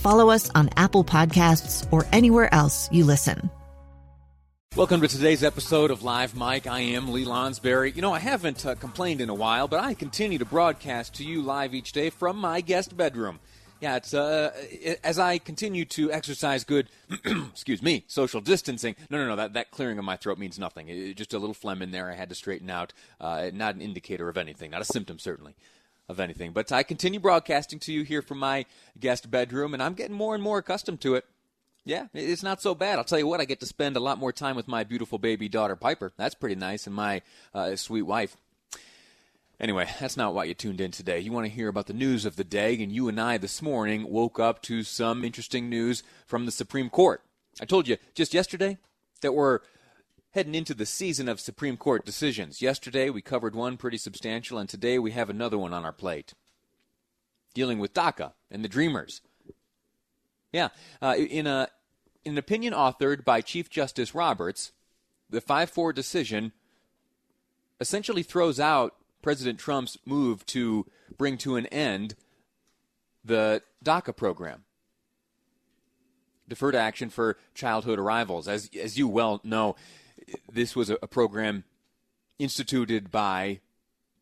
follow us on Apple Podcasts, or anywhere else you listen. Welcome to today's episode of Live Mic. I am Lee Lonsberry. You know, I haven't uh, complained in a while, but I continue to broadcast to you live each day from my guest bedroom. Yeah, it's uh, as I continue to exercise good, excuse me, social distancing. No, no, no, that, that clearing of my throat means nothing. It, just a little phlegm in there I had to straighten out. Uh, not an indicator of anything, not a symptom, certainly, of anything. But I continue broadcasting to you here from my guest bedroom, and I'm getting more and more accustomed to it. Yeah, it's not so bad. I'll tell you what, I get to spend a lot more time with my beautiful baby daughter, Piper. That's pretty nice, and my uh, sweet wife. Anyway, that's not why you tuned in today. You want to hear about the news of the day, and you and I this morning woke up to some interesting news from the Supreme Court. I told you just yesterday that we're heading into the season of Supreme Court decisions. Yesterday we covered one pretty substantial, and today we have another one on our plate dealing with DACA and the Dreamers. Yeah, uh, in a in an opinion authored by Chief Justice Roberts, the 5-4 decision essentially throws out President Trump's move to bring to an end the DACA program. Deferred action for childhood arrivals. As, as you well know, this was a, a program instituted by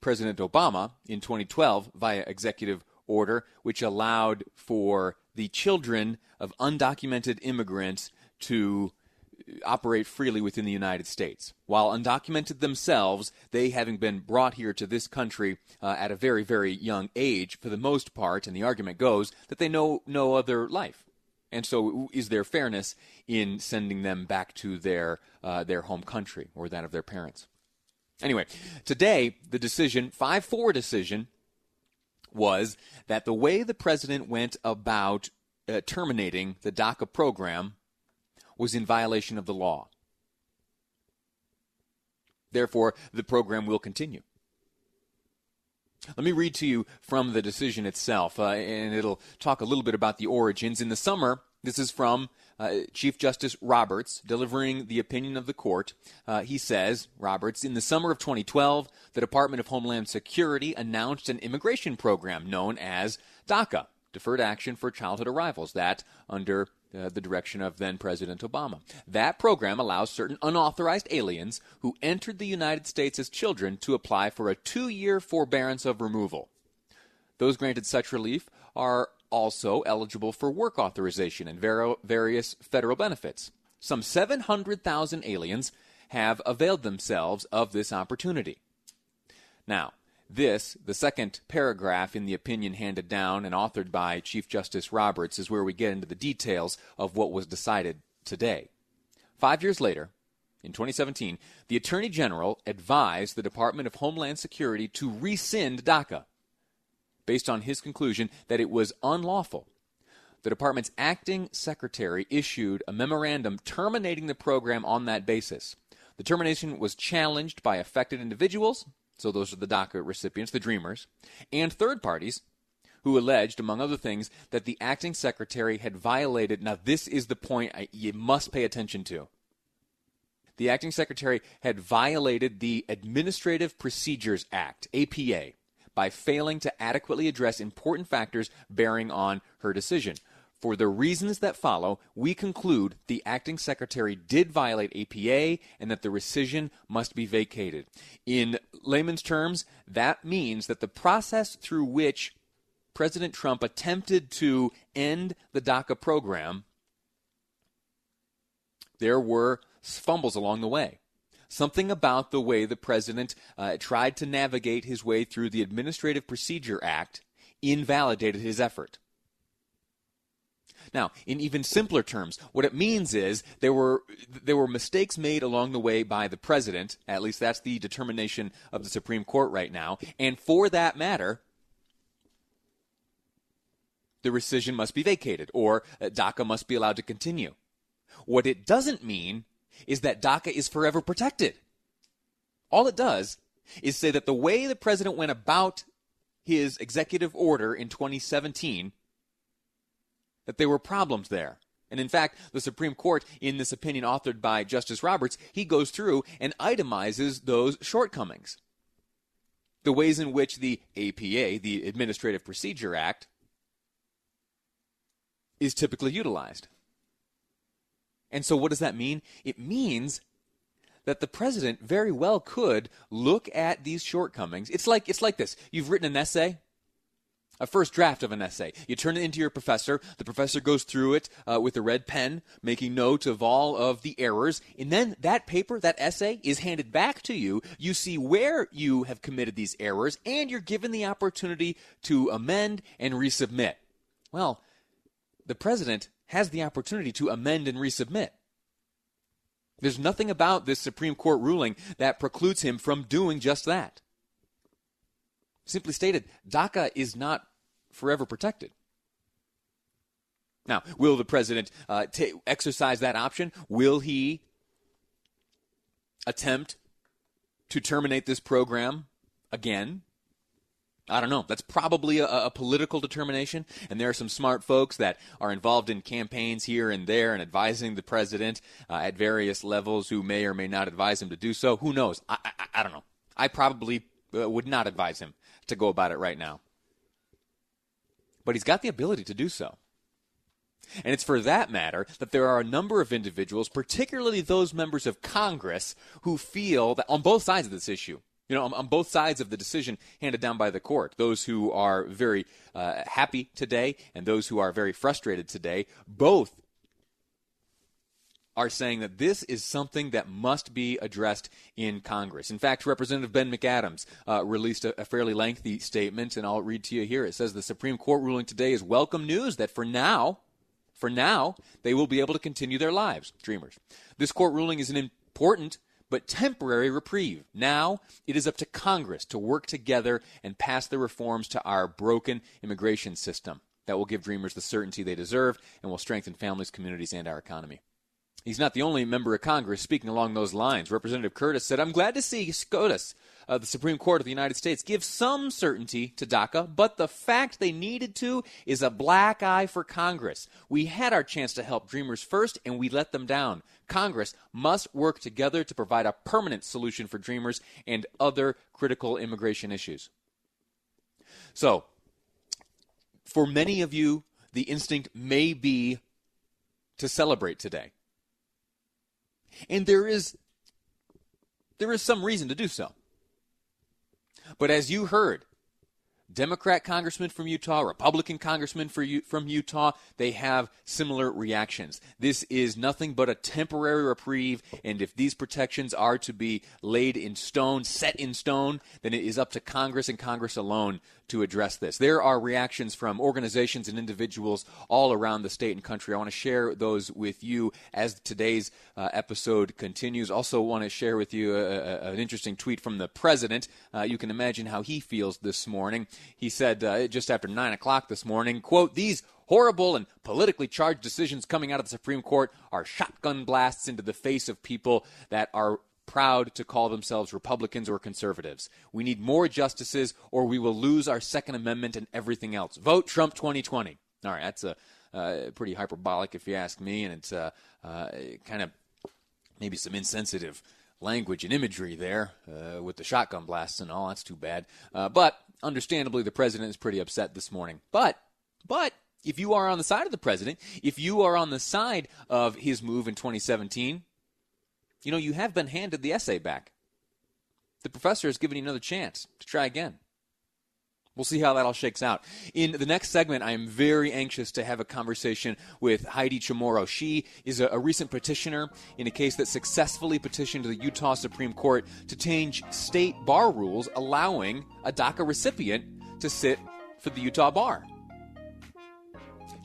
President Obama in 2012 via executive order, which allowed for the children of undocumented immigrants to operate freely within the United States. While undocumented themselves, they having been brought here to this country uh, at a very, very young age, for the most part, and the argument goes that they know no other life. And so, is there fairness in sending them back to their uh, their home country or that of their parents? Anyway, today the decision, five four decision, was that the way the president went about uh, terminating the DACA program was in violation of the law. Therefore, the program will continue. Let me read to you from the decision itself, uh, and it'll talk a little bit about the origins. In the summer, this is from uh, Chief Justice Roberts delivering the opinion of the court. Uh, he says, Roberts, in the summer of 2012, the Department of Homeland Security announced an immigration program known as DACA, Deferred Action for Childhood Arrivals, that under uh, the direction of then President Obama. That program allows certain unauthorized aliens who entered the United States as children to apply for a two year forbearance of removal. Those granted such relief are also eligible for work authorization and ver- various federal benefits. Some 700,000 aliens have availed themselves of this opportunity. Now, this, the second paragraph in the opinion handed down and authored by Chief Justice Roberts, is where we get into the details of what was decided today. Five years later, in 2017, the Attorney General advised the Department of Homeland Security to rescind DACA based on his conclusion that it was unlawful. The department's acting secretary issued a memorandum terminating the program on that basis. The termination was challenged by affected individuals, so those are the DACA recipients, the Dreamers, and third parties who alleged, among other things, that the acting secretary had violated. Now, this is the point I, you must pay attention to. The acting secretary had violated the Administrative Procedures Act, APA, by failing to adequately address important factors bearing on her decision. For the reasons that follow, we conclude the acting secretary did violate APA and that the rescission must be vacated. In layman's terms, that means that the process through which President Trump attempted to end the DACA program there were fumbles along the way. Something about the way the president uh, tried to navigate his way through the Administrative Procedure Act invalidated his effort. Now, in even simpler terms, what it means is there were there were mistakes made along the way by the president. At least that's the determination of the Supreme Court right now. And for that matter, the rescission must be vacated or uh, DACA must be allowed to continue. What it doesn't mean is that DACA is forever protected. All it does is say that the way the president went about his executive order in 2017 that there were problems there. And in fact, the Supreme Court, in this opinion authored by Justice Roberts, he goes through and itemizes those shortcomings. The ways in which the APA, the Administrative Procedure Act, is typically utilized. And so, what does that mean? It means that the president very well could look at these shortcomings. It's like it's like this. You've written an essay, a first draft of an essay. You turn it into your professor. The professor goes through it uh, with a red pen, making note of all of the errors. And then that paper, that essay, is handed back to you. You see where you have committed these errors, and you're given the opportunity to amend and resubmit. Well, the president has the opportunity to amend and resubmit. There's nothing about this Supreme Court ruling that precludes him from doing just that. Simply stated, DACA is not forever protected. Now, will the president uh, t- exercise that option? Will he attempt to terminate this program again? I don't know. That's probably a, a, political determination, and there are some smart folks that are involved in campaigns here and there and advising the president uh, at various levels who may or may not advise him to do so. Who knows? I, I, I don't know. I probably uh, would not advise him to go about it right now. But he's got the ability to do so. And it's for that matter that there are a number of individuals, particularly those members of Congress, who feel that on both sides of this issue, you know, on, on both sides of the decision handed down by the court, those who are very uh, happy today and those who are very frustrated today, both are saying that this is something that must be addressed in Congress. In fact, Representative Ben McAdams uh, released a, a, fairly lengthy statement, and I'll read to you here. It says the Supreme Court ruling today is welcome news that for now, for now, they will be able to continue their lives, dreamers. This court ruling is an important but temporary reprieve. Now it is up to Congress to work together and pass the reforms to our broken immigration system that will give dreamers the certainty they deserve and will strengthen families, communities, and our economy. He's not the only member of Congress speaking along those lines. Representative Curtis said, I'm glad to see SCOTUS, uh, the Supreme Court of the United States, give some certainty to DACA, but the fact they needed to is a black eye for Congress. We had our chance to help Dreamers first, and we let them down. Congress must work together to provide a permanent solution for Dreamers and other critical immigration issues. So, for many of you, the instinct may be to celebrate today. And there is there is some reason to do so. But as you heard, Democrat congressman from Utah, Republican congressman from Utah, they have similar reactions. This is nothing but a temporary reprieve, and if these protections are to be laid in stone, set in stone, then it is up to Congress and Congress alone to address this. There are reactions from organizations and individuals all around the state and country. I want to share those with you as today's uh, episode continues. Also, want to share with you a, a, an interesting tweet from the president. Uh, you can imagine how he feels this morning. He said uh, just after 9 o'clock this morning, quote, these horrible and politically charged decisions coming out of the Supreme Court are shotgun blasts into the face of people that are proud to call themselves Republicans or conservatives. We need more justices or we will lose our Second Amendment and everything else. Vote Trump 2020. All right, that's a uh, pretty hyperbolic if you ask me, and it's uh, uh, kind of maybe some insensitive language and imagery there uh, with the shotgun blasts and all. That's too bad. Uh, but understandably, the president is pretty upset this morning. But, but if you are on the side of the president, if you are on the side of his move in 2017, you know, you have been handed the essay back. The professor has given you another chance to try again. We'll see how that all shakes out. In the next segment, I am very anxious to have a conversation with Heidi Chamorro. She is a, a, recent petitioner in a case that successfully petitioned the Utah Supreme Court to change state bar rules allowing a DACA recipient to sit for the Utah bar.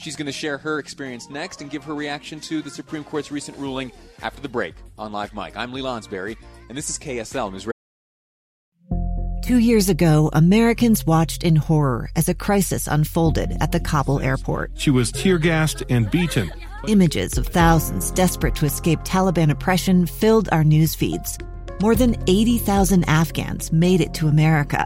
She's going to share her experience next and give her reaction to the Supreme Court's recent ruling after the break on Live Mic. I'm Lee Lonsberry, and this is KSL News Two years ago, Americans watched in horror as a crisis unfolded at the Kabul airport. She was tear gassed and beaten. Images of thousands desperate to escape Taliban oppression filled our news feeds. More than 80,000 Afghans made it to America.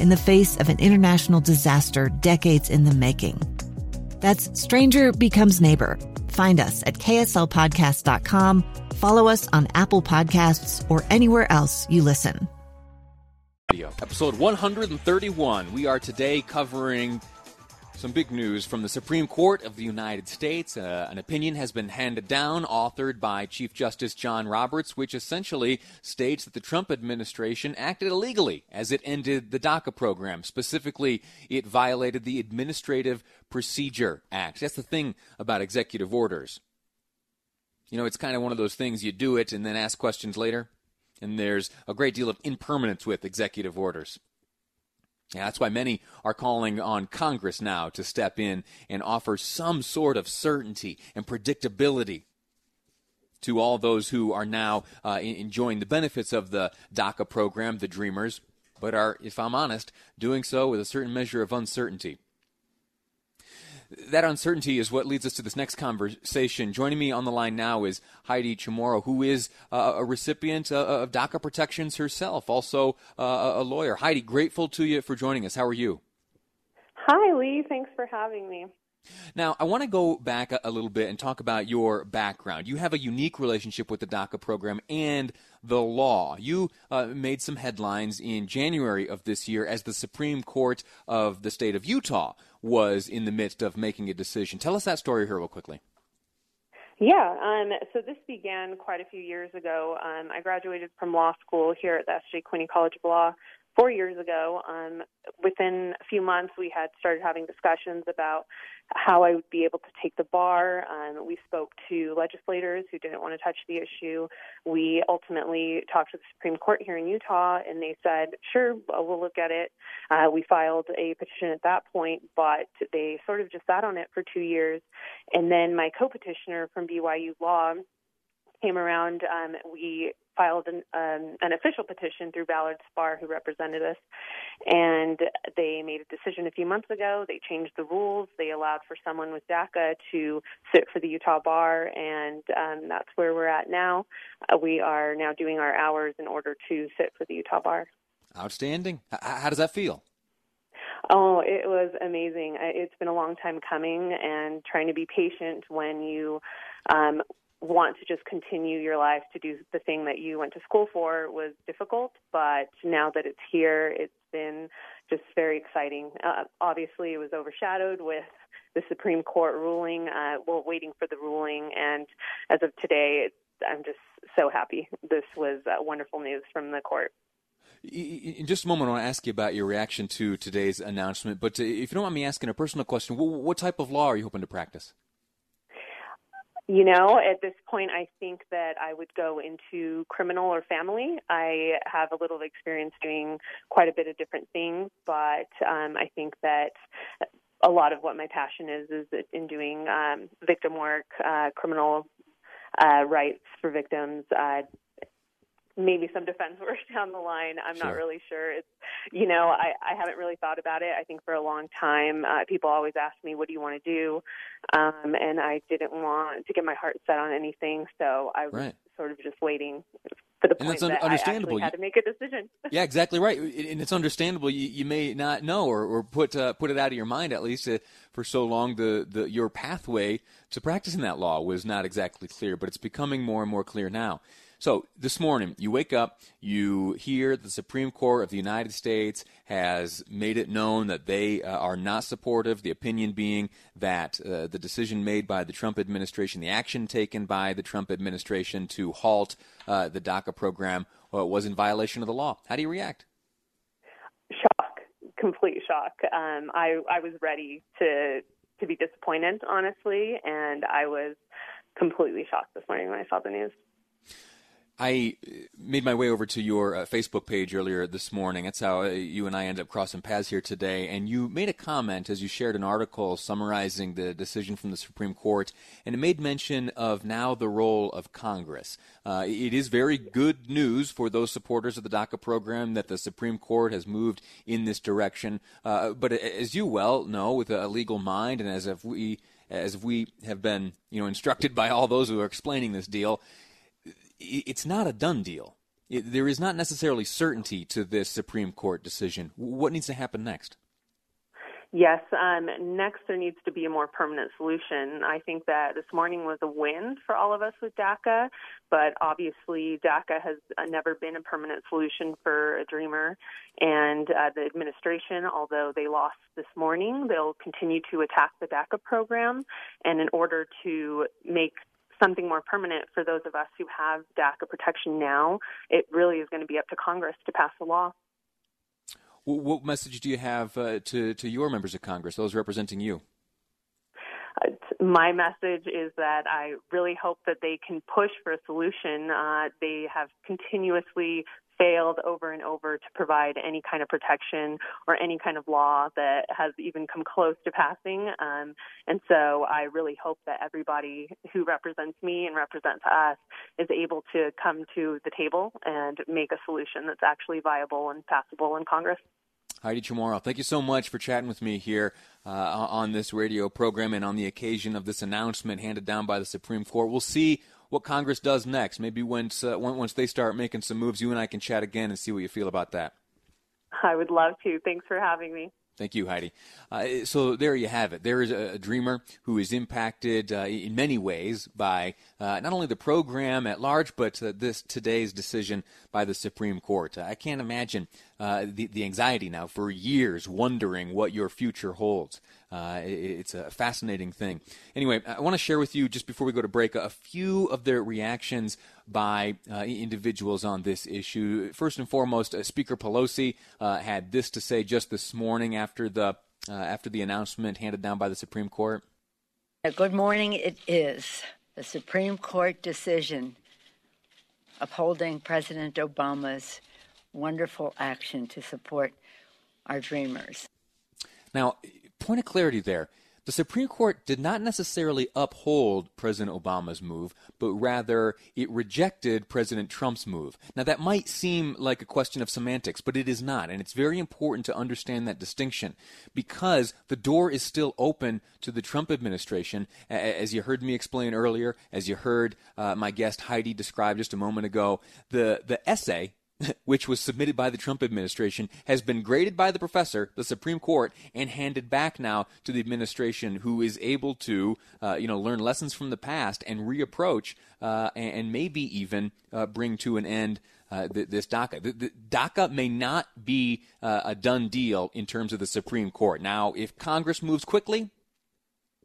in the face of an international disaster decades in the making? That's Stranger Becomes Neighbor Find us at kslpodcast.com, follow us on Apple Podcasts, or anywhere else you listen. Episode 131. We are today covering some big news from the Supreme Court of the United States. Uh, an opinion has been handed down, authored by Chief Justice John Roberts, which essentially states that the Trump administration acted illegally as it ended the DACA program. Specifically, it violated the Administrative Procedure Act. That's the thing about executive orders. You know, it's kind of one of those things you do it and then ask questions later. And there's a great deal of impermanence with executive orders. Yeah, that's why many are calling on Congress now to step in and offer some sort of certainty and predictability to all those who are now uh, enjoying the benefits of the DACA program, the Dreamers, but are, if I'm honest, doing so with a certain measure of uncertainty that uncertainty is what leads us to this next conversation. Joining me on the line now is Heidi Chamorro, who is uh, a recipient uh, of DACA protections herself, also uh, a lawyer. Heidi, grateful to you for joining us. How are you? Hi, Lee. Thanks for having me. Now, I want to go back a, a, little bit and talk about your background. You have a unique relationship with the DACA program and the law. You uh, made some headlines in January of this year as the Supreme Court of the state of Utah was in the midst of making a decision. Tell us that story here, real quickly. Yeah, um, so this began quite a few years ago. Um, I graduated from law school here at the S.J. Quinney College of Law four years ago. Um, within a few months, we had started having discussions about how I would be able to take the bar. Um, we spoke to legislators who didn't want to touch the issue. We ultimately talked to the Supreme Court here in Utah, and they said, sure, we'll look at it. Uh, we filed a petition at that point, but they sort of just sat on it for two years. And then my co petitioner from BYU Law came around, um, we filed an, um, an official petition through Ballard Spahr, who represented us, and they made a decision a few months ago. They changed the rules. They allowed for someone with DACA to sit for the Utah bar, and um, that's where we're at now. Uh, we are now doing our hours in order to sit for the Utah bar. Outstanding. H- how does that feel? Oh, it was amazing. It's been a long time coming, and trying to be patient when you um, want to just continue your life to do the thing that you went to school for was difficult, but now that it's here, it's been just very exciting. Uh, obviously, it was overshadowed with the Supreme Court ruling. Uh, waiting for the ruling, and as of today, I'm just so happy. This was uh, wonderful news from the court. In just a moment, I want to ask you about your reaction to today's announcement. But uh, if you don't mind me asking a personal question, what type of law are you hoping to practice? You know, at this point, I think that I would go into criminal or family. I have a little experience doing quite a bit of different things, but um, I think that a lot of what my passion is is in doing um, victim work, uh, criminal uh, rights for victims, uh, maybe some defense work down the line. I'm sure. not really sure. It's, you know, I, I haven't really thought about it. I think for a long time, uh, people always ask me, what do you want to do? Um, and I didn't want to get my heart set on anything. So I was right. sort of just waiting for the And point un- that understandable. I had to make a decision. Yeah, exactly right, and it's understandable. You, you may not know or, or put uh, put it out of your mind at least. Uh, for so long, the, the your pathway to practicing that law was not exactly clear, but it's becoming more and more clear now. So this morning, you wake up, you hear the Supreme Court of the United States has made it known that they uh, are not supportive. The opinion being that uh, the decision made by the Trump administration, the action taken by the Trump administration to halt uh, the DACA program, uh, was in violation of the law. How do you react? Shock, complete shock. Um, I I was ready to to be disappointed, honestly, and I was completely shocked this morning when I saw the news. I made my way over to your uh, Facebook page earlier this morning. That's how uh, you and I ended up crossing paths here today. And you made a comment as you shared an article summarizing the decision from the Supreme Court, and it made mention of now the role of Congress. Uh, it is very good news for those supporters of the DACA program that the Supreme Court has moved in this direction. Uh, but as you well know, with a legal mind, and as if we as we have been you know instructed by all those who are explaining this deal it's not a done deal. It, there is not necessarily certainty to this Supreme Court decision. What needs to happen next? Yes, um, next there needs to be a more permanent solution. I think that this morning was a win for all of us with DACA, but obviously DACA has never been a permanent solution for a dreamer. And uh, the administration, although they lost this morning, they'll continue to attack the DACA program. And in order to make something more permanent for those of us who have DACA protection now, it really is going to be up to Congress to pass the law. What message do you have uh, to, to your members of Congress, those representing you? Uh, my message is that I really hope that they can push for a solution. Uh, they have continuously failed over and over to provide any kind of protection or any kind of law that has even come close to passing. Um, and so I really hope that everybody who represents me and represents us is able to come to the table and make a solution that's actually viable and passable in Congress. Heidi Chamorro, thank you so much for chatting with me here uh, on this radio program and on the occasion of this announcement handed down by the Supreme Court. We'll see what Congress does next. Maybe once uh, once they start making some moves, you and I can chat again and see what you feel about that. I would love to. Thanks for having me. Thank you, Heidi. Uh, so there you have it. There is a, a dreamer who is impacted uh, in many ways by uh, not only the program at large, but uh, this today's decision by the Supreme Court. I can't imagine uh, the, the anxiety now for years, wondering what your future holds. Uh, it, it's a fascinating thing. Anyway, I want to share with you just before we go to break a few of the reactions by uh, individuals on this issue. First and foremost, uh, Speaker Pelosi uh, had this to say just this morning after the uh, after the announcement handed down by the Supreme Court. Good morning. It is the Supreme Court decision upholding President Obama's wonderful action to support our dreamers. Now, point of clarity there. The Supreme Court did not necessarily uphold President Obama's move, but rather it rejected President Trump's move. Now, that might seem like a question of semantics, but it is not. And it's very important to understand that distinction because the door is still open to the Trump administration. As you heard me explain earlier, as you heard uh, my guest Heidi describe just a moment ago, the, the essay which was submitted by the Trump administration, has been graded by the professor, the Supreme Court, and handed back now to the administration, who is able to, uh, you know, learn lessons from the past and reapproach, uh, and, maybe even uh, bring to an end. Uh, this DACA. The, the, DACA may not be uh, a done deal in terms of the Supreme Court. Now, if Congress moves quickly,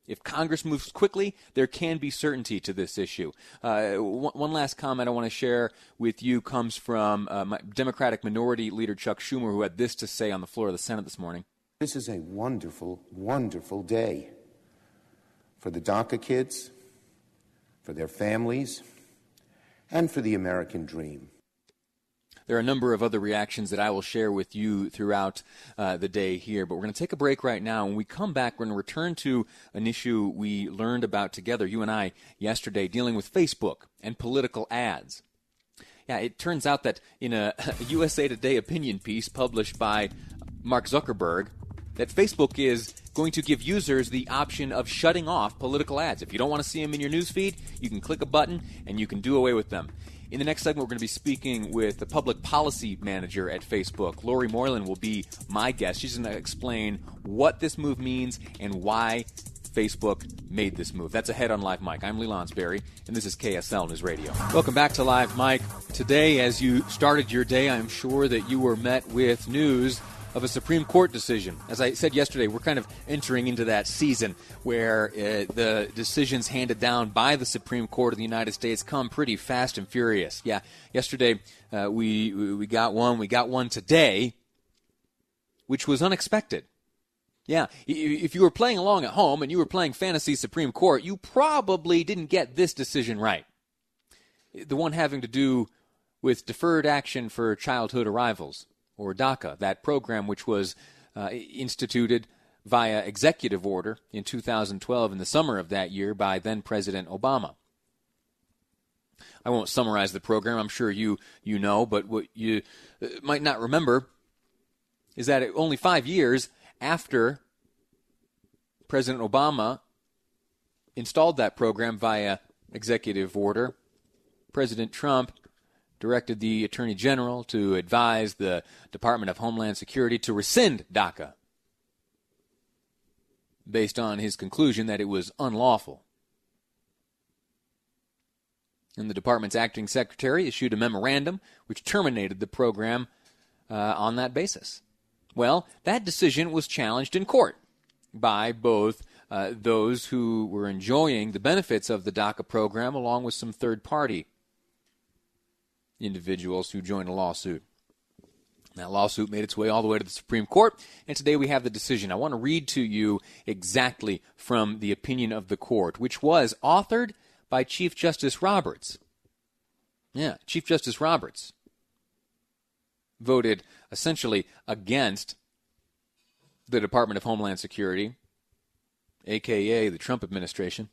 if Congress moves quickly, there can be certainty to this issue. Uh, one, one, last comment I want to share with you comes from uh, Democratic Minority Leader Chuck Schumer, who had this to say on the floor of the Senate this morning. This is a wonderful, wonderful day for the DACA kids, for their families, and for the American dream. There are a number of other reactions that I will share with you throughout uh, the day here, but we're going to take a break right now. When we come back, we're going to return to an issue we learned about together, you and I, yesterday, dealing with Facebook and political ads. Yeah, it turns out that in a, a USA Today opinion piece published by Mark Zuckerberg, that Facebook is going to give users the option of shutting off political ads. If you don't want to see them in your newsfeed, you can click a button and you can do away with them. In the next segment, we're going to be speaking with the public policy manager at Facebook. Lori Moylan will be my guest. She's going to explain what this move means and why Facebook made this move. That's ahead on Live Mic. I'm Lee Lonsberry, and this is KSL News Radio. Welcome back to Live Mic. Today, as you started your day, I'm sure that you were met with news of a Supreme Court decision. As I said yesterday, we're kind of entering into that season where uh, the decisions handed down by the Supreme Court of the United States come pretty fast and furious. Yeah, yesterday uh, we we got one, we got one today, which was unexpected. Yeah, if you were playing along at home and you were playing Fantasy Supreme Court, you probably didn't get this decision right. The one having to do with deferred action for childhood arrivals or DACA, that program which was uh, instituted via executive order in 2012 in the summer of that year by then President Obama. I won't summarize the program. I'm sure you you know, but what you uh, might not remember is that only 5 years after President Obama installed that program via executive order, President Trump directed the Attorney General to advise the Department of Homeland Security to rescind DACA based on his conclusion that it was unlawful. And the department's acting secretary issued a memorandum which terminated the program uh, on that basis. Well, that decision was challenged in court by both uh, those who were enjoying the benefits of the DACA program along with some third party individuals who joined a lawsuit. That lawsuit made its way all the way to the Supreme Court, and today we have the decision. I want to read to you exactly from the opinion of the court, which was authored by Chief Justice Roberts. Yeah, Chief Justice Roberts voted essentially against the Department of Homeland Security, aka the Trump administration.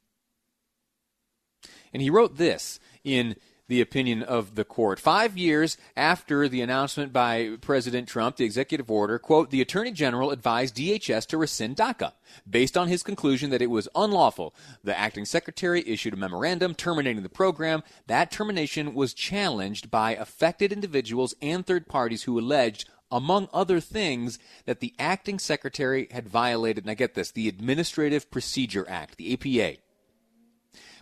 And he wrote this in the opinion of the court. Five years after the announcement by President Trump, the executive order, quote, the Attorney General advised DHS to rescind DACA based on his conclusion that it was unlawful. The acting secretary issued a memorandum terminating the program. That termination was challenged by affected individuals and third parties who alleged among other things, that the acting secretary had violated, and I get this, the Administrative Procedure Act, the APA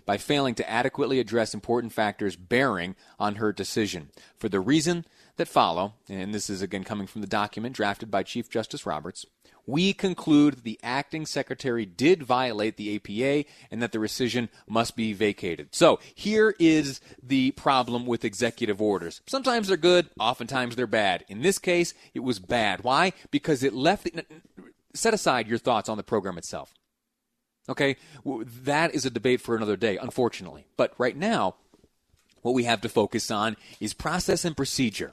by failing to adequately address important factors bearing on her decision. For the reason that follow, and this is again coming from the document drafted by Chief Justice Roberts, we conclude that the acting secretary did violate the APA and that the rescission must be vacated. So here is the problem with executive orders. Sometimes they're good, oftentimes they're bad. In this case, it was bad. Why? Because it left. The, set aside your thoughts on the program itself. Okay? That is a debate for another day, unfortunately. But right now, what we have to focus on is process and procedure.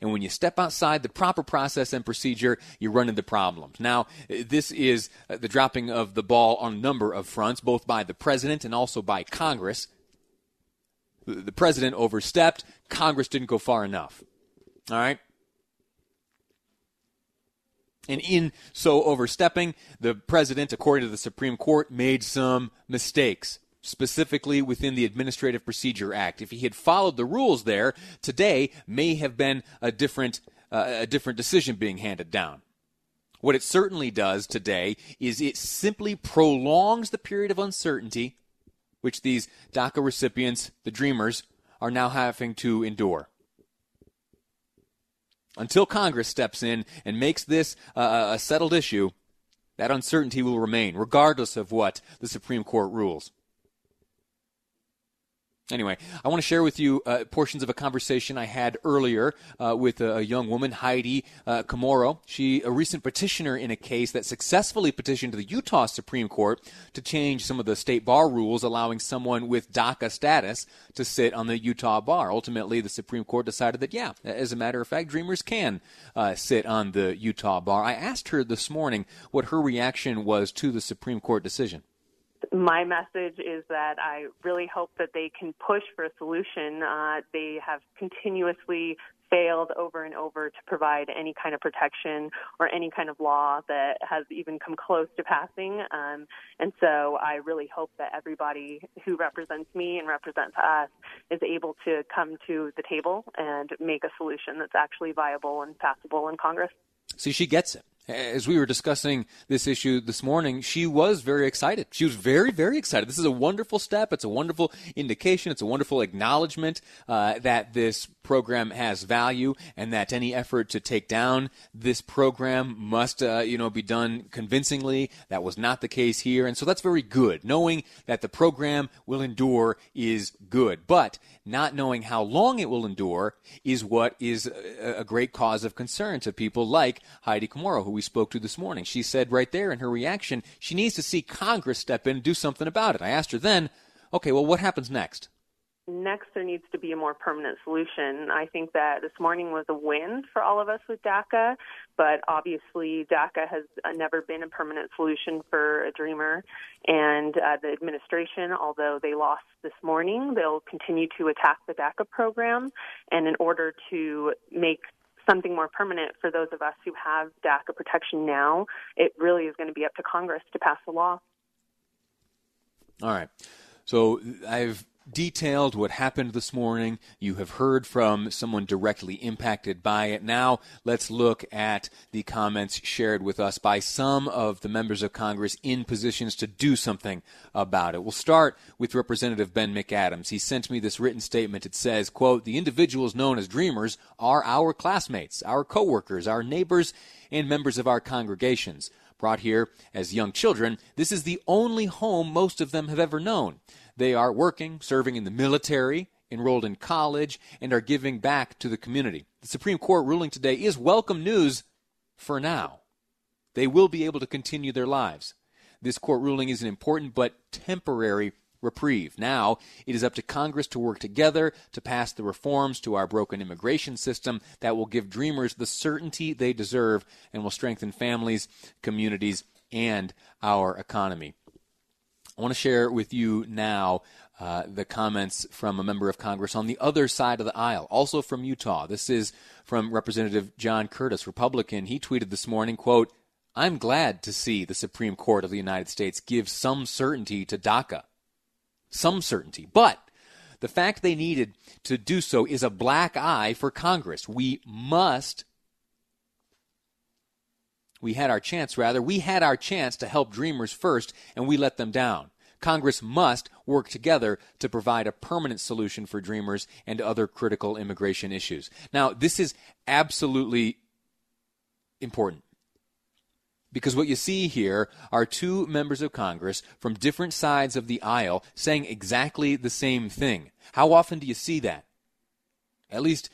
And when you step outside the proper process and procedure, you run into problems. Now, this is uh, the dropping of the ball on a number of fronts, both by the president and also by Congress. The president overstepped, Congress didn't go far enough. All right? And in so overstepping, the president, according to the Supreme Court, made some mistakes, specifically within the Administrative Procedure Act. If he had followed the rules there, today may have been a different, uh, a different decision being handed down. What it certainly does today is it simply prolongs the period of uncertainty which these DACA recipients, the dreamers, are now having to endure until Congress steps in and makes this uh, a settled issue, that uncertainty will remain, regardless of what the Supreme Court rules. Anyway, I want to share with you uh, portions of a conversation I had earlier uh, with a, young woman, Heidi uh. She, a recent petitioner in a case that successfully petitioned the Utah Supreme Court to change some of the state bar rules, allowing someone with DACA status to sit on the Utah bar. Ultimately, the Supreme Court decided that, yeah, as a matter of fact, Dreamers can uh, sit on the Utah bar. I asked her this morning what her reaction was to the Supreme Court decision my message is that I really hope that they can push for a solution. Uh, they have continuously failed over and over to provide any kind of protection or any kind of law that has even come close to passing. Um, and so I really hope that everybody who represents me and represents us is able to come to the table and make a solution that's actually viable and passable in Congress. See, she gets it as we were discussing this issue this morning, she was very excited. She was very, very excited. This is a wonderful step. It's a wonderful indication. It's a wonderful acknowledgement uh, that this program has value and that any effort to take down this program must, uh, you know, be done convincingly. That was not the case here, and so that's very good. Knowing that the program will endure is good, but not knowing how long it will endure is what is a, great cause of concern to people like Heidi Chamorro, who we spoke to this morning. She said right there in her reaction, she needs to see Congress step in and do something about it. I asked her then, okay, well, what happens next? Next, there needs to be a more permanent solution. I think that this morning was a win for all of us with DACA, but obviously DACA has never been a permanent solution for a dreamer. And uh, the administration, although they lost this morning, they'll continue to attack the DACA program. And in order to make something more permanent for those of us who have DACA protection now, it really is going to be up to Congress to pass the law. All right. So I've detailed what happened this morning. You have heard from someone directly impacted by it. Now, let's look at the comments shared with us by some of the members of Congress in positions to do something about it. We'll start with Representative Ben McAdams. He sent me this written statement. It says, quote, the individuals known as dreamers are our classmates, our coworkers, our neighbors, and members of our congregations. Brought here as young children, this is the only home most of them have ever known. They are working, serving in the military, enrolled in college, and are giving back to the community. The Supreme Court ruling today is welcome news for now. They will be able to continue their lives. This court ruling is an important but temporary reprieve. Now, it is up to Congress to work together to pass the reforms to our broken immigration system that will give dreamers the certainty they deserve and will strengthen families, communities, and our economy. I want to share with you now uh, the comments from a member of Congress on the other side of the aisle, also from Utah. This is from Representative John Curtis, Republican. He tweeted this morning, quote, I'm glad to see the Supreme Court of the United States give some certainty to DACA. Some certainty. But the fact they needed to do so is a black eye for Congress. We must we had our chance, rather. We had our chance to help dreamers first, and we let them down. Congress must work together to provide a permanent solution for dreamers and other critical immigration issues. Now, this is absolutely important. Because what you see here are two members of Congress from different sides of the aisle saying exactly the same thing. How often do you see that? At least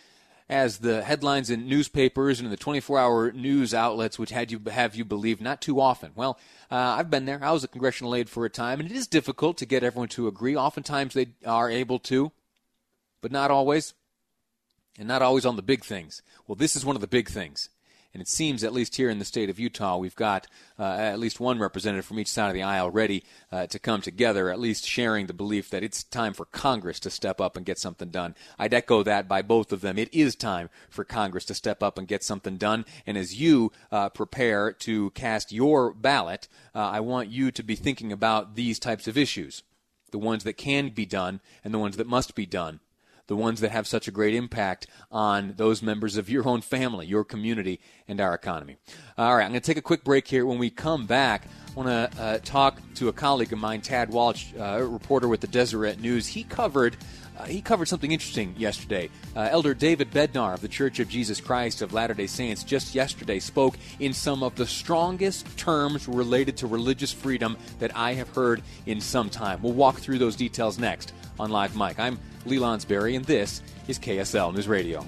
as the headlines in newspapers and in the 24-hour news outlets which had you have you believe not too often. Well, uh, I've been there. I was a congressional aide for a time, and it is difficult to get everyone to agree. Oftentimes they are able to, but not always, and not always on the big things. Well, this is one of the big things. And it seems, at least here in the state of Utah, we've got uh, at least one representative from each side of the aisle ready uh, to come together, at least sharing the belief that it's time for Congress to step up and get something done. I'd echo that by both of them. It is time for Congress to step up and get something done. And as you uh, prepare to cast your ballot, uh, I want you to be thinking about these types of issues the ones that can be done and the ones that must be done the ones that have such a great impact on those members of your own family, your community, and our economy. All right, I'm going to take a quick break here. When we come back, I want to uh, talk to a colleague of mine, Tad Walch, uh, reporter with the Deseret News. He covered. Uh, he covered something interesting yesterday. Uh, Elder David Bednar of the Church of Jesus Christ of Latter day Saints just yesterday spoke in some of the strongest terms related to religious freedom that I have heard in some time. We'll walk through those details next on Live Mic. I'm Lee Lonsberry, and this is KSL News Radio.